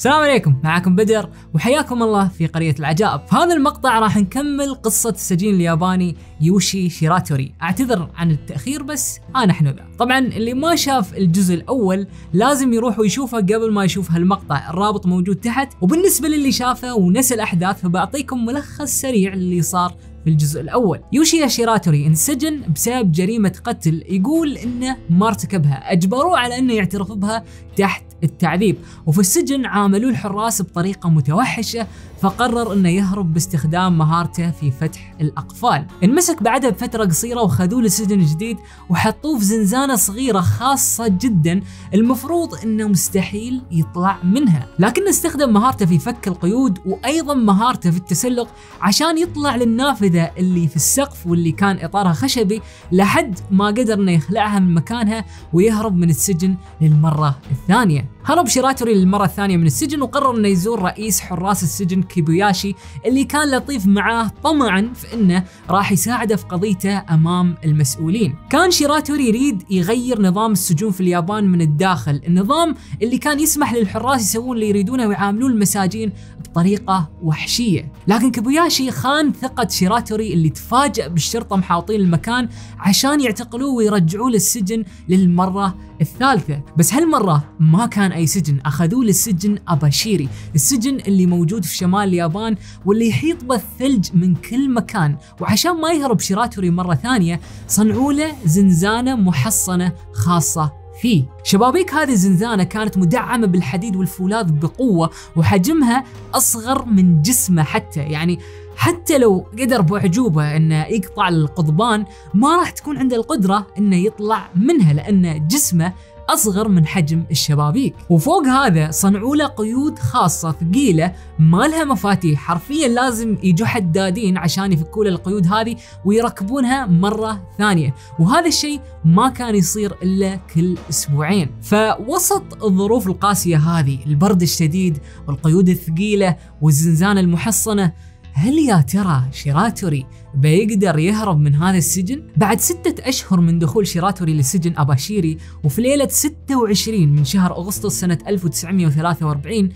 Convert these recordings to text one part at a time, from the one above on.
السلام عليكم معكم بدر وحياكم الله في قرية العجائب. في هذا المقطع راح نكمل قصة السجين الياباني يوشي شيراتوري. أعتذر عن التأخير بس ها نحن ذا. طبعا اللي ما شاف الجزء الأول لازم يروح ويشوفه قبل ما يشوف هالمقطع. الرابط موجود تحت. وبالنسبة للي شافه ونسى الأحداث فبعطيكم ملخص سريع اللي صار في الجزء الأول. يوشي شيراتوري انسجن بسبب جريمة قتل يقول إنه ما ارتكبها. أجبروه على إنه يعترف بها تحت التعذيب. وفي السجن عاملوه الحراس بطريقة متوحشة فقرر إنه يهرب باستخدام مهارته في فتح الأقفال. انمسك بعدها بفترة قصيرة وخذوه لسجن جديد وحطوه في زنزانة صغيرة خاصة جدا المفروض إنه مستحيل يطلع منها. لكنه استخدم مهارته في فك القيود وأيضا مهارته في التسلق عشان يطلع للنافذة اللي في السقف واللي كان إطارها خشبي لحد ما قدر إنه يخلعها من مكانها ويهرب من السجن للمرة الثانية. هرب شيراتوري للمرة الثانية من السجن وقرر إنه يزور رئيس حراس السجن كيبوياشي اللي كان لطيف معاه طمعا في إنه راح يساعده في قضيته أمام المسؤولين. كان شيراتوري يريد يغير نظام السجون في اليابان من الداخل، النظام اللي كان يسمح للحراس يسوون اللي يريدونه ويعاملون المساجين بطريقة وحشية، لكن كيبوياشي خان ثقة شيراتوري اللي تفاجأ بالشرطة محاوطين المكان عشان يعتقلوه ويرجعوه للسجن للمرة الثالثة بس هالمرة ما كان أي سجن أخذوه للسجن أباشيري السجن اللي موجود في شمال اليابان واللي يحيط به الثلج من كل مكان. وعشان ما يهرب شيراتوري مرة ثانية صنعوا له زنزانة محصنة خاصة فيه. شبابيك هذه الزنزانة كانت مدعمة بالحديد والفولاذ بقوة وحجمها أصغر من جسمه حتى. يعني حتى لو قدر بأعجوبة إنه يقطع القضبان ما راح تكون عنده القدرة إنه يطلع منها لأن جسمه أصغر من حجم الشبابيك. وفوق هذا صنعوا له قيود خاصة ثقيلة ما لها مفاتيح. حرفيا لازم يجوا حدادين عشان يفكوا له القيود هذه ويركبونها مرة ثانية. وهذا الشيء ما كان يصير إلا كل أسبوعين. فوسط الظروف القاسية هذه البرد الشديد والقيود الثقيلة والزنزانة المحصنة هل يا ترى شيراتوري بيقدر يهرب من هذا السجن؟ بعد ستة أشهر من دخول شيراتوري لسجن أباشيري وفي ليلة 26 من شهر أغسطس سنة 1943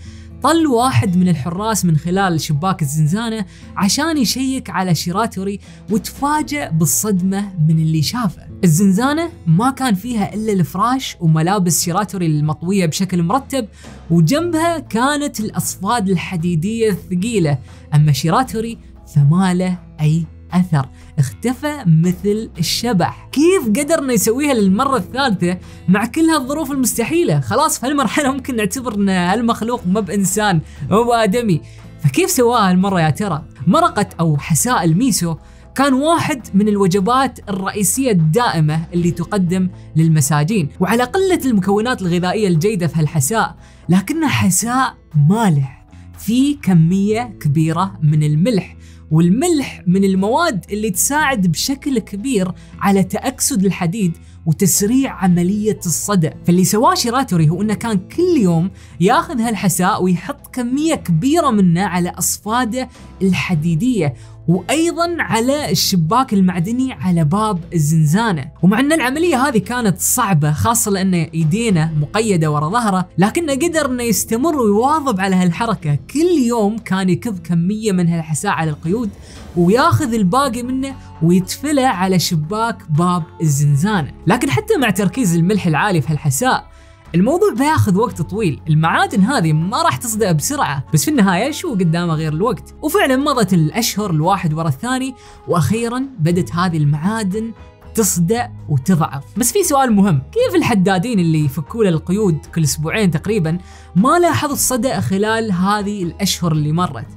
طل واحد من الحراس من خلال شباك الزنزانة عشان يشيك على شيراتوري وتفاجأ بالصدمة من اللي شافه. الزنزانة ما كان فيها إلا الفراش وملابس شيراتوري المطوية بشكل مرتب وجنبها كانت الأصفاد الحديدية الثقيلة. أما شيراتوري فما له أي أثر. اختفى مثل الشبح. كيف قدرنا يسويها للمرة الثالثة مع كل هالظروف المستحيلة؟ خلاص في هالمرحلة ممكن نعتبر إن هالمخلوق ما بإنسان هو ادمي فكيف سواها هالمرة يا ترى؟ مرقه أو حساء الميسو كان واحد من الوجبات الرئيسية الدائمة اللي تقدم للمساجين وعلى قلة المكونات الغذائية الجيدة في هالحساء لكنه حساء مالح. في كمية كبيرة من الملح. والملح من المواد اللي تساعد بشكل كبير على تأكسد الحديد وتسريع عملية الصدأ. فاللي سواه شيراتوري هو إنه كان كل يوم ياخذ هالحساء ويحط كمية كبيرة منه على أصفاده الحديدية. وأيضا على الشباك المعدني على باب الزنزانة، ومع أن العملية هذه كانت صعبة خاصة لأن ايدينه مقيدة ورا ظهره، لكنه قدر إنه يستمر ويواظب على هالحركة، كل يوم كان يكب كمية من هالحساء على القيود وياخذ الباقي منه ويتفله على شباك باب الزنزانة، لكن حتى مع تركيز الملح العالي في هالحساء الموضوع بياخذ وقت طويل. المعادن هذه ما راح تصدأ بسرعة بس في النهاية شو قدامه غير الوقت؟ وفعلا مضت الأشهر الواحد ورا الثاني وأخيرا بدت هذه المعادن تصدأ وتضعف. بس في سؤال مهم. كيف الحدادين اللي يفكوا له القيود كل أسبوعين تقريبا ما لاحظوا الصدأ خلال هذه الأشهر اللي مرت؟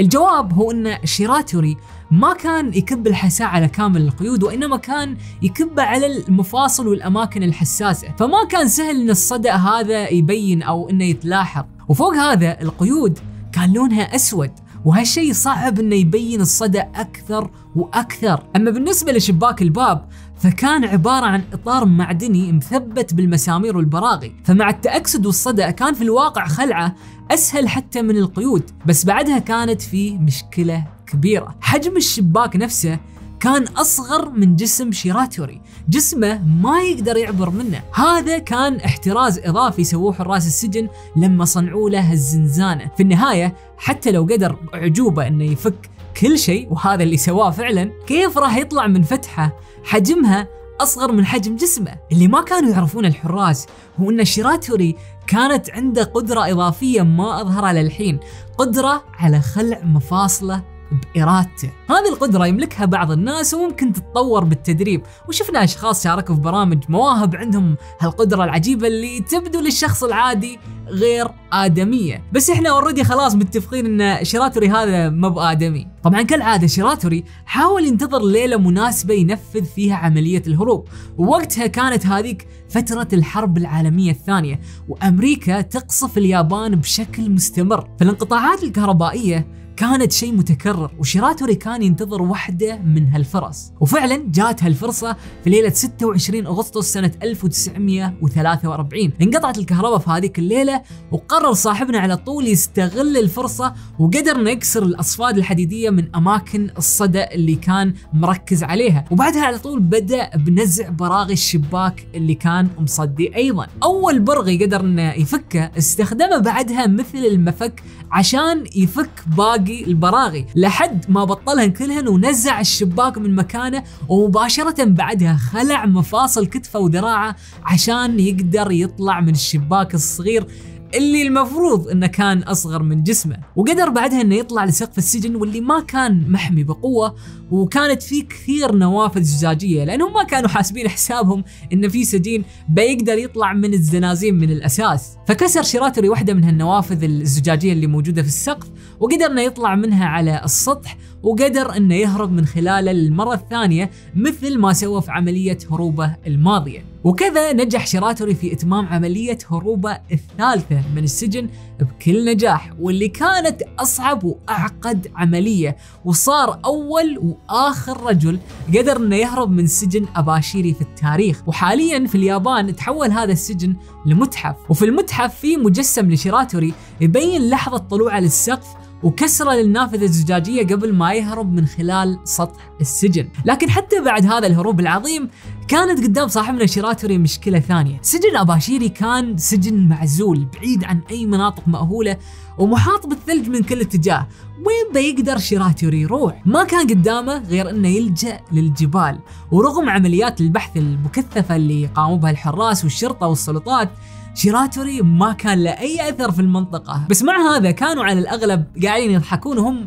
الجواب هو أن شيراتوري ما كان يكب الحساء على كامل القيود وإنما كان يكبه على المفاصل والأماكن الحساسة، فما كان سهل إن الصدأ هذا يبين أو إنه يتلاحظ، وفوق هذا القيود كان لونها أسود وهالشيء صعب إنه يبين الصدأ أكثر وأكثر، أما بالنسبة لشباك الباب فكان عبارة عن إطار معدني مثبت بالمسامير والبراغي. فمع التأكسد والصدأ كان في الواقع خلعة أسهل حتى من القيود بس بعدها كانت في مشكلة كبيرة. حجم الشباك نفسه كان أصغر من جسم شيراتوري. جسمه ما يقدر يعبر منه. هذا كان احتراز إضافي سووه حراس السجن لما صنعوا له الزنزانة. في النهاية حتى لو قدر أعجوبة أنه يفك كل شيء وهذا اللي سواه فعلا كيف راح يطلع من فتحة؟ حجمها أصغر من حجم جسمه. اللي ما كانوا يعرفون الحراس هو أن شيراتوري كانت عنده قدرة إضافية ما أظهرها للحين. قدرة على خلع مفاصله بإرادته. هذه القدرة يملكها بعض الناس وممكن تتطور بالتدريب. وشفنا أشخاص شاركوا في برامج مواهب عندهم هالقدرة العجيبة اللي تبدو للشخص العادي غير آدمية. بس إحنا already خلاص متفقين إن شيراتوري هذا ما بآدمي طبعا كالعادة شيراتوري حاول ينتظر ليلة مناسبة ينفذ فيها عملية الهروب. ووقتها كانت هذيك فترة الحرب العالمية الثانية وأمريكا تقصف اليابان بشكل مستمر. فالانقطاعات الكهربائية كانت شيء متكرر وشيراتوري كان ينتظر واحدة من هالفرص وفعلا جات هالفرصة في ليلة 26 أغسطس سنة 1943 انقطعت الكهرباء في هذيك الليلة وقرر صاحبنا على طول يستغل الفرصة وقدر يكسر الأصفاد الحديدية من أماكن الصدى اللي كان مركز عليها. وبعدها على طول بدأ بنزع براغي الشباك اللي كان مصدي أيضا. أول برغي قدر إنه يفكه استخدمه بعدها مثل المفك عشان يفك باقي البراغي لحد ما بطلهن كلهن ونزع الشباك من مكانه ومباشرة بعدها خلع مفاصل كتفه وذراعه عشان يقدر يطلع من الشباك الصغير اللي المفروض إنه كان أصغر من جسمه وقدر بعدها إنه يطلع لسقف السجن واللي ما كان محمي بقوة وكانت فيه كثير نوافذ زجاجية لأنهم ما كانوا حاسبين حسابهم إن في سجين بيقدر يطلع من الزنازين من الأساس. فكسر شيراتوري واحدة من هالنوافذ الزجاجية اللي موجودة في السقف وقدر إنه يطلع منها على السطح وقدر إنه يهرب من خلاله للمره الثانية مثل ما سوى في عملية هروبه الماضية. وكذا نجح شيراتوري في إتمام عملية هروبه الثالثة من السجن بكل نجاح واللي كانت أصعب وأعقد عملية. وصار أول وآخر رجل قدر إنه يهرب من سجن أباشيري في التاريخ. وحاليا في اليابان تحول هذا السجن لمتحف. وفي المتحف في مجسم لشيراتوري يبين لحظة طلوعه للسقف وكسره للنافذة الزجاجية قبل ما يهرب من خلال سطح السجن. لكن حتى بعد هذا الهروب العظيم كانت قدام صاحبنا شيراتوري مشكلة ثانية. سجن أباشيري كان سجن معزول بعيد عن أي مناطق مأهولة. ومحاط بالثلج من كل اتجاه. وين بيقدر شيراتوري يروح؟ ما كان قدامه غير إنه يلجأ للجبال. ورغم عمليات البحث المكثفة اللي قاموا بها الحراس والشرطة والسلطات شيراتوري ما كان له أي أثر في المنطقة. بس مع هذا كانوا على الأغلب قاعدين يضحكون وهم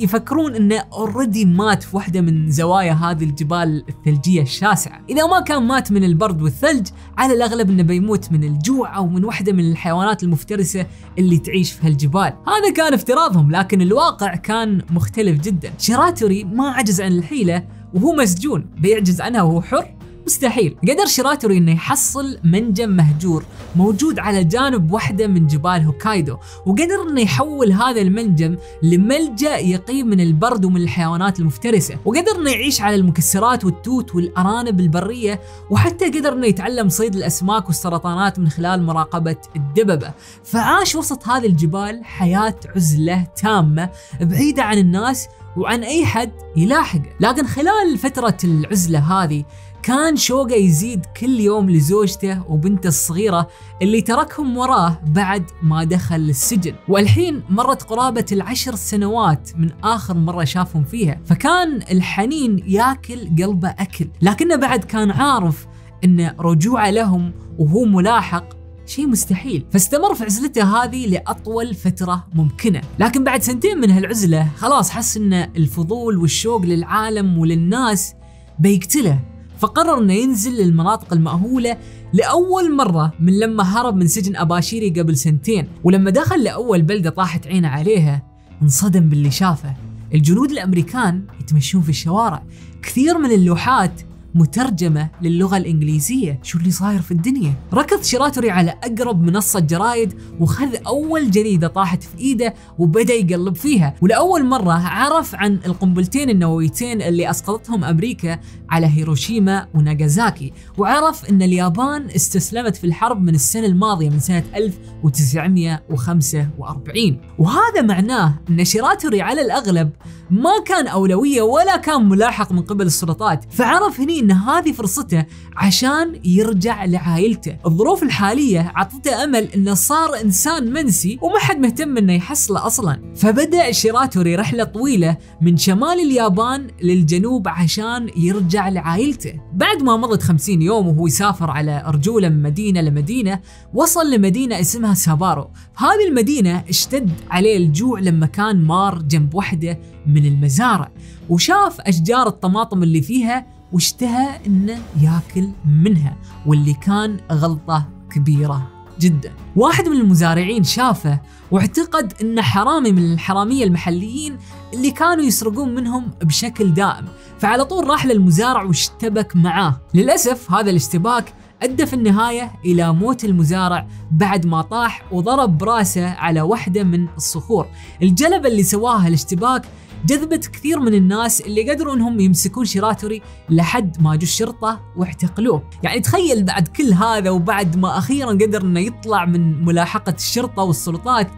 يفكرون إنه already مات في واحدة من زوايا هذه الجبال الثلجية الشاسعة. إذا ما كان مات من البرد والثلج على الأغلب إنه بيموت من الجوع أو من واحدة من الحيوانات المفترسة اللي تعيش في هالجبال هذا كان افتراضهم لكن الواقع كان مختلف جدا. شيراتوري ما عجز عن الحيلة وهو مسجون. بيعجز عنها وهو حر مستحيل. قدر شيراتوري إنه يحصل منجم مهجور موجود على جانب واحدة من جبال هوكايدو وقدر إنه يحول هذا المنجم لملجأ يقي من البرد ومن الحيوانات المفترسة. وقدر إنه يعيش على المكسرات والتوت والأرانب البرية وحتى قدر إنه يتعلم صيد الأسماك والسرطانات من خلال مراقبة الدببة. فعاش وسط هذه الجبال حياة عزلة تامة بعيدة عن الناس وعن أي حد يلاحقه. لكن خلال فترة العزلة هذه كان شوقه يزيد كل يوم لزوجته وبنته الصغيرة اللي تركهم وراه بعد ما دخل السجن. والحين مرت قرابة العشر سنوات من آخر مرة شافهم فيها. فكان الحنين ياكل قلبه أكل. لكنه بعد كان عارف أن رجوعه لهم وهو ملاحق شيء مستحيل. فاستمر في عزلته هذه لأطول فترة ممكنة. لكن بعد سنتين من هالعزلة خلاص حس أن الفضول والشوق للعالم وللناس بيقتله. فقرر إنه ينزل للمناطق المأهولة لأول مرة من لما هرب من سجن أباشيري قبل سنتين ولما دخل لأول بلدة طاحت عينه عليها انصدم باللي شافه. الجنود الأمريكان يتمشون في الشوارع. كثير من اللوحات مترجمة للغة الإنجليزية. شو اللي صاير في الدنيا؟ ركض شيراتوري على أقرب منصة جرايد وخذ أول جريدة طاحت في إيده وبدأ يقلب فيها. ولأول مرة عرف عن القنبلتين النوويتين اللي أسقطتهم أمريكا على هيروشيما وناغازاكي. وعرف أن اليابان استسلمت في الحرب من السنة الماضية من سنة 1945 وهذا معناه أن شيراتوري على الأغلب ما كان أولوية ولا كان ملاحق من قبل السلطات. فعرف هني أن هذه فرصته عشان يرجع لعائلته. الظروف الحالية عطته أمل أنه صار إنسان منسي وما حد مهتم أنه يحصله أصلا. فبدأ شيراتوري رحلة طويلة من شمال اليابان للجنوب عشان يرجع لعائلته. بعد ما مضت 50 يوم وهو يسافر على أرجوله من مدينة لمدينة وصل لمدينة اسمها سابارو. هذه المدينة اشتد عليه الجوع لما كان مار جنب وحدة من المزارع. وشاف أشجار الطماطم اللي فيها واشتهى إنه ياكل منها واللي كان غلطة كبيرة جدا. واحد من المزارعين شافه واعتقد إنه حرامي من الحرامية المحليين اللي كانوا يسرقون منهم بشكل دائم. فعلى طول راح للمزارع واشتبك معاه. للأسف هذا الاشتباك أدى في النهاية إلى موت المزارع بعد ما طاح وضرب برأسه على واحدة من الصخور. الجلبة اللي سواها الاشتباك جذبت كثير من الناس اللي قدروا إنهم يمسكون شيراتوري لحد ما جو الشرطة واعتقلوه، يعني تخيل بعد كل هذا وبعد ما أخيرا قدر إنه يطلع من ملاحقة الشرطة والسلطات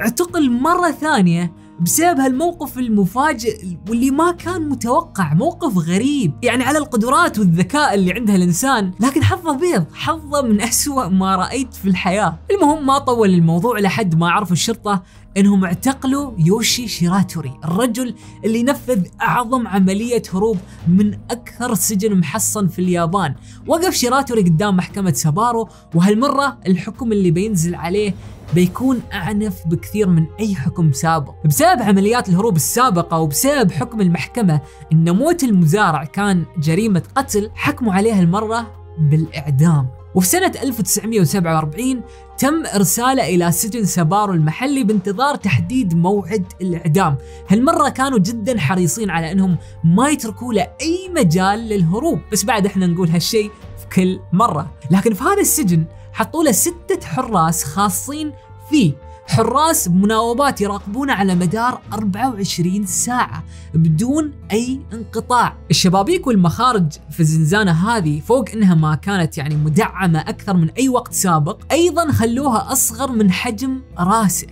اعتقل مرة ثانية بسبب هالموقف المفاجئ واللي ما كان متوقع موقف غريب. يعني على القدرات والذكاء اللي عندها الإنسان لكن حظه بيض حظه من أسوأ ما رأيت في الحياة. المهم ما طول الموضوع لحد ما عرفوا الشرطة إنهم اعتقلوا يوشي شيراتوري الرجل اللي نفذ أعظم عملية هروب من أكثر سجن محصن في اليابان. وقف شيراتوري قدام محكمة سابارو وهالمرة الحكم اللي بينزل عليه بيكون أعنف بكثير من أي حكم سابق. بسبب عمليات الهروب السابقة وبسبب حكم المحكمة أن موت المزارع كان جريمة قتل حكموا عليه المرة بالإعدام. وفي سنة 1947 تم إرساله إلى سجن سبارو المحلي بانتظار تحديد موعد الإعدام. هالمرة كانوا جدا حريصين على أنهم ما يتركوا له أي مجال للهروب. بس بعد إحنا نقول هالشيء في كل مرة. لكن في هذا السجن حطوا له ستة حراس خاصين فيه. حراس بمناوبات يراقبونه على مدار 24 ساعة بدون أي انقطاع. الشبابيك والمخارج في الزنزانة هذه فوق إنها ما كانت يعني مدعمة أكثر من أي وقت سابق. أيضا خلوها أصغر من حجم رأسه.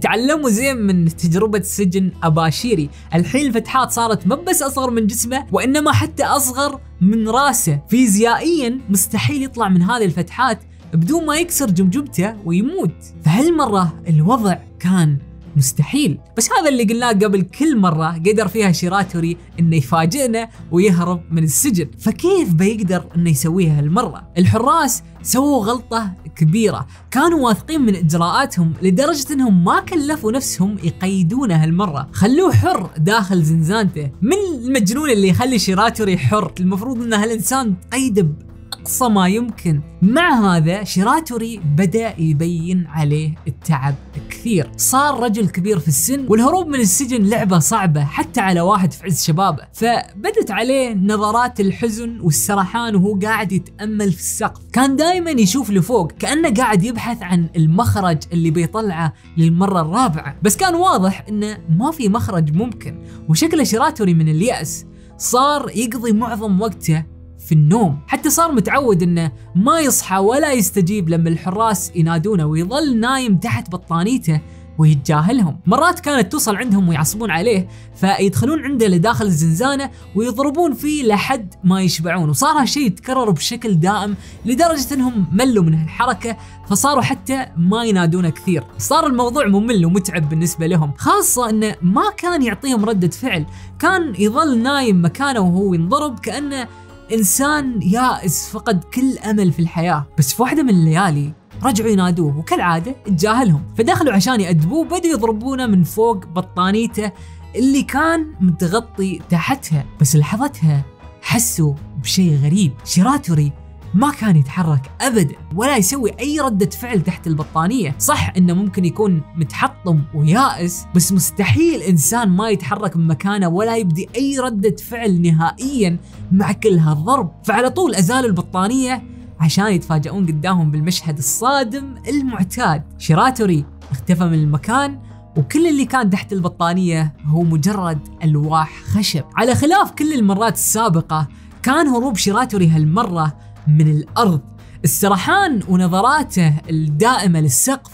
تعلموا زين من تجربة سجن أباشيري الحين الفتحات صارت ما بس أصغر من جسمه وإنما حتى أصغر من رأسه. فيزيائيا مستحيل يطلع من هذه الفتحات بدون ما يكسر جمجمته ويموت. فهالمرة الوضع كان مستحيل. بس هذا اللي قلناه قبل كل مرة قدر فيها شيراتوري إنه يفاجئنا ويهرب من السجن. فكيف بيقدر إنه يسويها هالمرة؟ الحراس سووا غلطة كبيرة. كانوا واثقين من إجراءاتهم لدرجة إنهم ما كلفوا نفسهم يقيدونه هالمرة. خلوه حر داخل زنزانته. من المجنون اللي يخلي شيراتوري حر؟ المفروض إن هالإنسان قيده أقصى ما يمكن. مع هذا شيراتوري بدأ يبين عليه التعب كثير. صار رجل كبير في السن والهروب من السجن لعبة صعبة حتى على واحد في عز شبابه. فبدت عليه نظرات الحزن والسرحان وهو قاعد يتأمل في السقف. كان دائما يشوف لفوق كأنه قاعد يبحث عن المخرج اللي بيطلعه للمرة الرابعة. بس كان واضح إنه ما في مخرج ممكن وشكله شيراتوري من اليأس صار يقضي معظم وقته في النوم. حتى صار متعود إنه ما يصحى ولا يستجيب لما الحراس ينادونه ويظل نايم تحت بطانيته ويتجاهلهم. مرات كانت توصل عندهم ويعصبون عليه فيدخلون عنده لداخل الزنزانة ويضربون فيه لحد ما يشبعون. وصار هالشيء يتكرر بشكل دائم لدرجة إنهم ملوا من هالحركة فصاروا حتى ما ينادونه كثير. صار الموضوع ممل ومتعب بالنسبة لهم خاصة إنه ما كان يعطيهم ردة فعل. كان يظل نايم مكانه وهو ينضرب كأنه إنسان يائس فقد كل أمل في الحياة. بس في واحدة من الليالي رجعوا ينادوه وكالعادة تجاهلهم. فدخلوا عشان يأدبوه بدوا يضربونه من فوق بطانيته اللي كان متغطي تحتها. بس لحظتها حسوا بشيء غريب. شيراتوري ما كان يتحرك ابدا ولا يسوي أي ردة فعل تحت البطانية. صح إنه ممكن يكون متحطم ويائس بس مستحيل إنسان ما يتحرك من مكانه ولا يبدي أي ردة فعل نهائيا مع كل هالضرب. فعلى طول أزالوا البطانية عشان يتفاجئون قدامهم بالمشهد الصادم المعتاد. شيراتوري اختفى من المكان وكل اللي كان تحت البطانية هو مجرد ألواح خشب. على خلاف كل المرات السابقة كان هروب شيراتوري هالمرة من الأرض. السرحان ونظراته الدائمة للسقف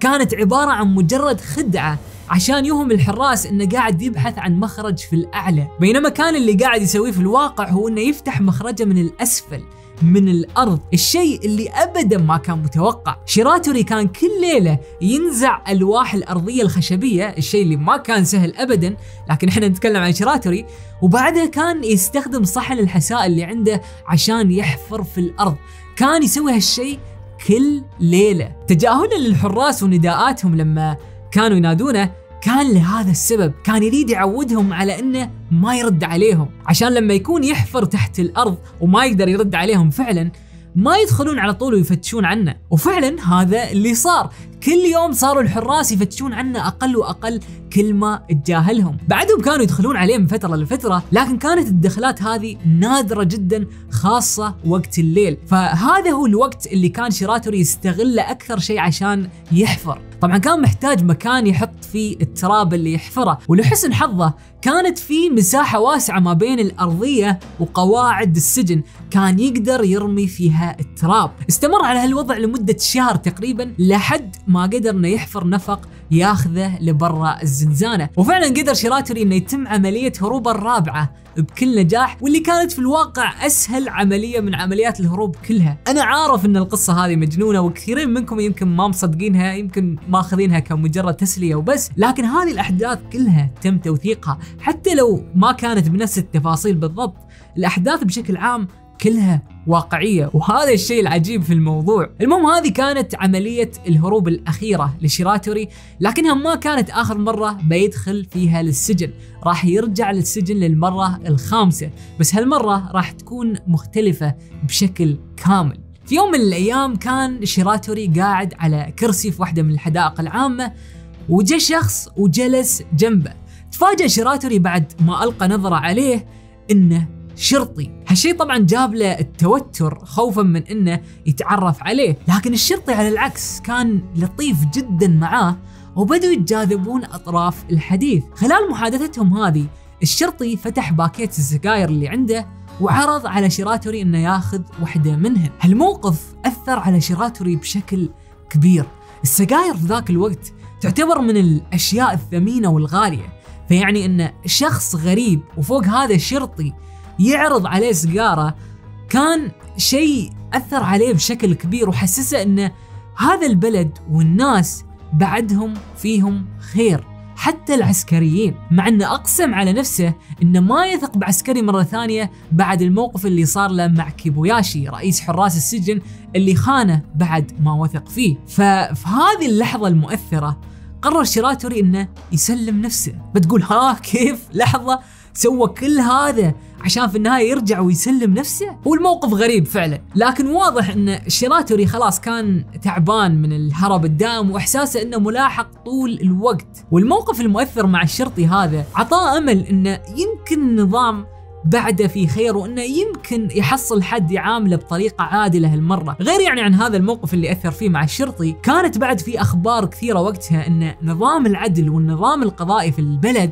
كانت عبارة عن مجرد خدعة عشان يوهم الحراس إنه قاعد يبحث عن مخرج في الأعلى. بينما كان اللي قاعد يسويه في الواقع هو إنه يفتح مخرجه من الأسفل. من الأرض الشيء اللي ابدا ما كان متوقع. شيراتوري كان كل ليلة ينزع ألواح الأرضية الخشبية الشيء اللي ما كان سهل ابدا لكن إحنا نتكلم عن شيراتوري. وبعدها كان يستخدم صحن الحساء اللي عنده عشان يحفر في الأرض. كان يسوي هالشيء كل ليلة. تجاهلا للحراس ونداءاتهم لما كانوا ينادونه كان لهذا السبب كان يريد يعودهم على إنه ما يرد عليهم. عشان لما يكون يحفر تحت الأرض وما يقدر يرد عليهم فعلا ما يدخلون على طول ويفتشون عنه. وفعلا هذا اللي صار. كل يوم صاروا الحراس يفتشون عنه أقل وأقل كل ما تجاهلهم. بعدهم كانوا يدخلون عليه من فترة لفترة لكن كانت الدخلات هذه نادرة جدا خاصة وقت الليل. فهذا هو الوقت اللي كان شيراتوري يستغله أكثر شيء عشان يحفر. طبعا كان محتاج مكان يحط فيه التراب اللي يحفره ولحسن حظه كانت في مساحة واسعة ما بين الأرضية وقواعد السجن كان يقدر يرمي فيها التراب. استمر على هالوضع لمدة شهر تقريبا لحد ما قدر إنه يحفر نفق ياخذه لبرا الزنزانة. وفعلا قدر شيراتوري إنه يتم عملية هروبه الرابعة بكل نجاح واللي كانت في الواقع أسهل عملية من عمليات الهروب كلها. أنا عارف إن القصة هذه مجنونة وكثيرين منكم يمكن ما مصدقينها يمكن ماخذينها كمجرد تسلية وبس لكن هذه الأحداث كلها تم توثيقها. حتى لو ما كانت بنفس التفاصيل بالضبط الأحداث بشكل عام كلها واقعية. وهذا الشيء العجيب في الموضوع. المهم هذه كانت عملية الهروب الأخيرة لشيراتوري لكنها ما كانت آخر مرة بيدخل فيها للسجن. راح يرجع للسجن للمرة الخامسة. بس هالمرة راح تكون مختلفة بشكل كامل. في يوم من الأيام كان شيراتوري قاعد على كرسي في واحدة من الحدائق العامة وجاء شخص وجلس جنبه. تفاجأ شيراتوري بعد ما ألقى نظرة عليه إنه شرطي. هالشيء طبعا جاب له التوتر خوفا من إنه يتعرف عليه لكن الشرطي على العكس كان لطيف جدا معاه وبدوا يتجاذبون أطراف الحديث. خلال محادثتهم هذه الشرطي فتح باكيت السجاير اللي عنده وعرض على شيراتوري إنه ياخذ واحدة منهن هالموقف أثر على شيراتوري بشكل كبير. السجاير في ذاك الوقت تعتبر من الأشياء الثمينة والغالية فيعني إن شخص غريب وفوق هذا الشرطي يعرض عليه سيجارة كان شيء أثر عليه بشكل كبير وحسسه إنه هذا البلد والناس بعدهم فيهم خير حتى العسكريين. مع إنه أقسم على نفسه إنه ما يثق بعسكري مرة ثانية بعد الموقف اللي صار له مع كيبوياشي رئيس حراس السجن اللي خانه بعد ما وثق فيه. ففي هذه اللحظة المؤثرة قرر شيراتوري إنه يسلم نفسه. بتقول ها كيف؟ لحظة. سوى كل هذا عشان في النهاية يرجع ويسلم نفسه؟ هو الموقف غريب فعلا لكن واضح إن شيراتوري خلاص كان تعبان من الهرب الدائم واحساسه إنه ملاحق طول الوقت. والموقف المؤثر مع الشرطي هذا عطاه أمل انه يمكن النظام بعده في خير وإنه يمكن يحصل حد يعامله بطريقة عادلة هالمرة، غير يعني عن هذا الموقف اللي أثر فيه مع الشرطي، كانت بعد في أخبار كثيرة وقتها إن نظام العدل والنظام القضائي في البلد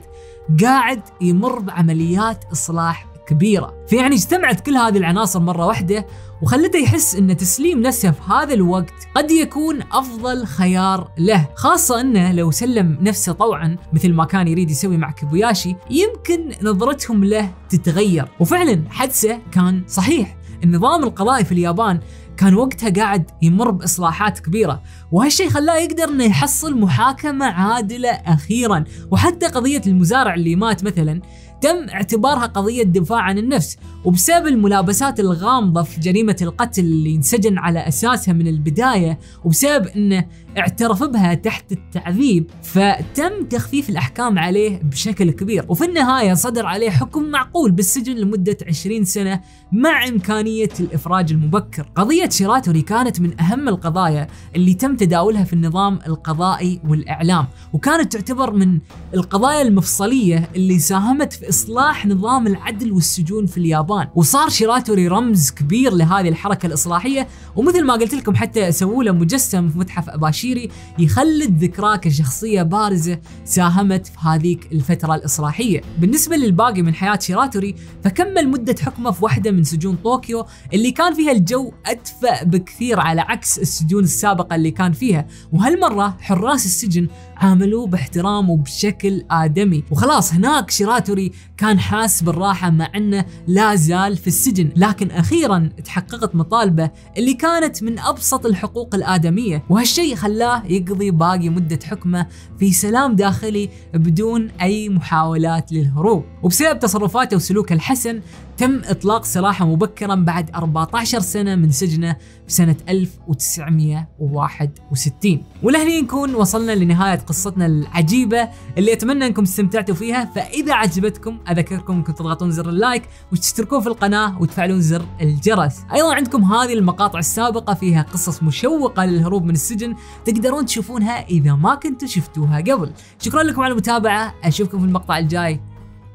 قاعد يمر بعمليات إصلاح كبيرة، فيعني اجتمعت كل هذه العناصر مرة واحدة وخلته يحس إن تسليم نفسه في هذا الوقت قد يكون أفضل خيار له، خاصة إنه لو سلم نفسه طوعا مثل ما كان يريد يسوي مع كوبياشي يمكن نظرتهم له تتغير، وفعلا حدسه كان صحيح، النظام القضائي في اليابان كان وقتها قاعد يمر بإصلاحات كبيرة وهالشيء خلاه يقدر إنه يحصل محاكمة عادلة أخيرا. وحتى قضية المزارع اللي مات مثلا تم اعتبارها قضية دفاع عن النفس. وبسبب الملابسات الغامضة في جريمة القتل اللي انسجن على أساسها من البداية وبسبب أنه اعترف بها تحت التعذيب فتم تخفيف الأحكام عليه بشكل كبير. وفي النهاية صدر عليه حكم معقول بالسجن لمدة 20 سنة مع إمكانية الإفراج المبكر. قضية شيراتوري كانت من أهم القضايا اللي تم تداولها في النظام القضائي والإعلام وكانت تعتبر من القضايا المفصلية اللي ساهمت في إصلاح نظام العدل والسجون في اليابان. وصار شيراتوري رمز كبير لهذه الحركة الإصلاحية ومثل ما قلت لكم حتى سووا له مجسم في متحف أباشيري يخلد ذكراه كشخصية بارزة ساهمت في هذيك الفترة الإصلاحية. بالنسبة للباقي من حياة شيراتوري فكمل مدة حكمه في واحدة من سجون طوكيو اللي كان فيها الجو أدفأ بكثير على عكس السجون السابقة اللي كان فيها. وهالمرة حراس السجن عاملوه باحترام وبشكل آدمي. وخلاص هناك شيراتوري كان حاس بالراحة مع أنه لا زال في السجن. لكن أخيرا تحققت مطالبه اللي كانت من أبسط الحقوق الآدمية. وهالشيء خلاه يقضي باقي مدة حكمه في سلام داخلي بدون أي محاولات للهروب. وبسبب تصرفاته وسلوكه الحسن تم إطلاق سراحه مبكرا بعد 14 سنة من سجنه في سنة 1961 ولهني نكون وصلنا لنهاية قصتنا العجيبة اللي أتمنى أنكم استمتعتوا فيها. فإذا عجبتكم أذكركم أنكم تضغطون زر اللايك وتشتركون في القناة وتفعلون زر الجرس. أيضا عندكم هذه المقاطع السابقة فيها قصص مشوقة للهروب من السجن تقدرون تشوفونها إذا ما كنتوا شفتوها قبل. شكرا لكم على المتابعة. أشوفكم في المقطع الجاي.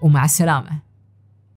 ومع السلامة.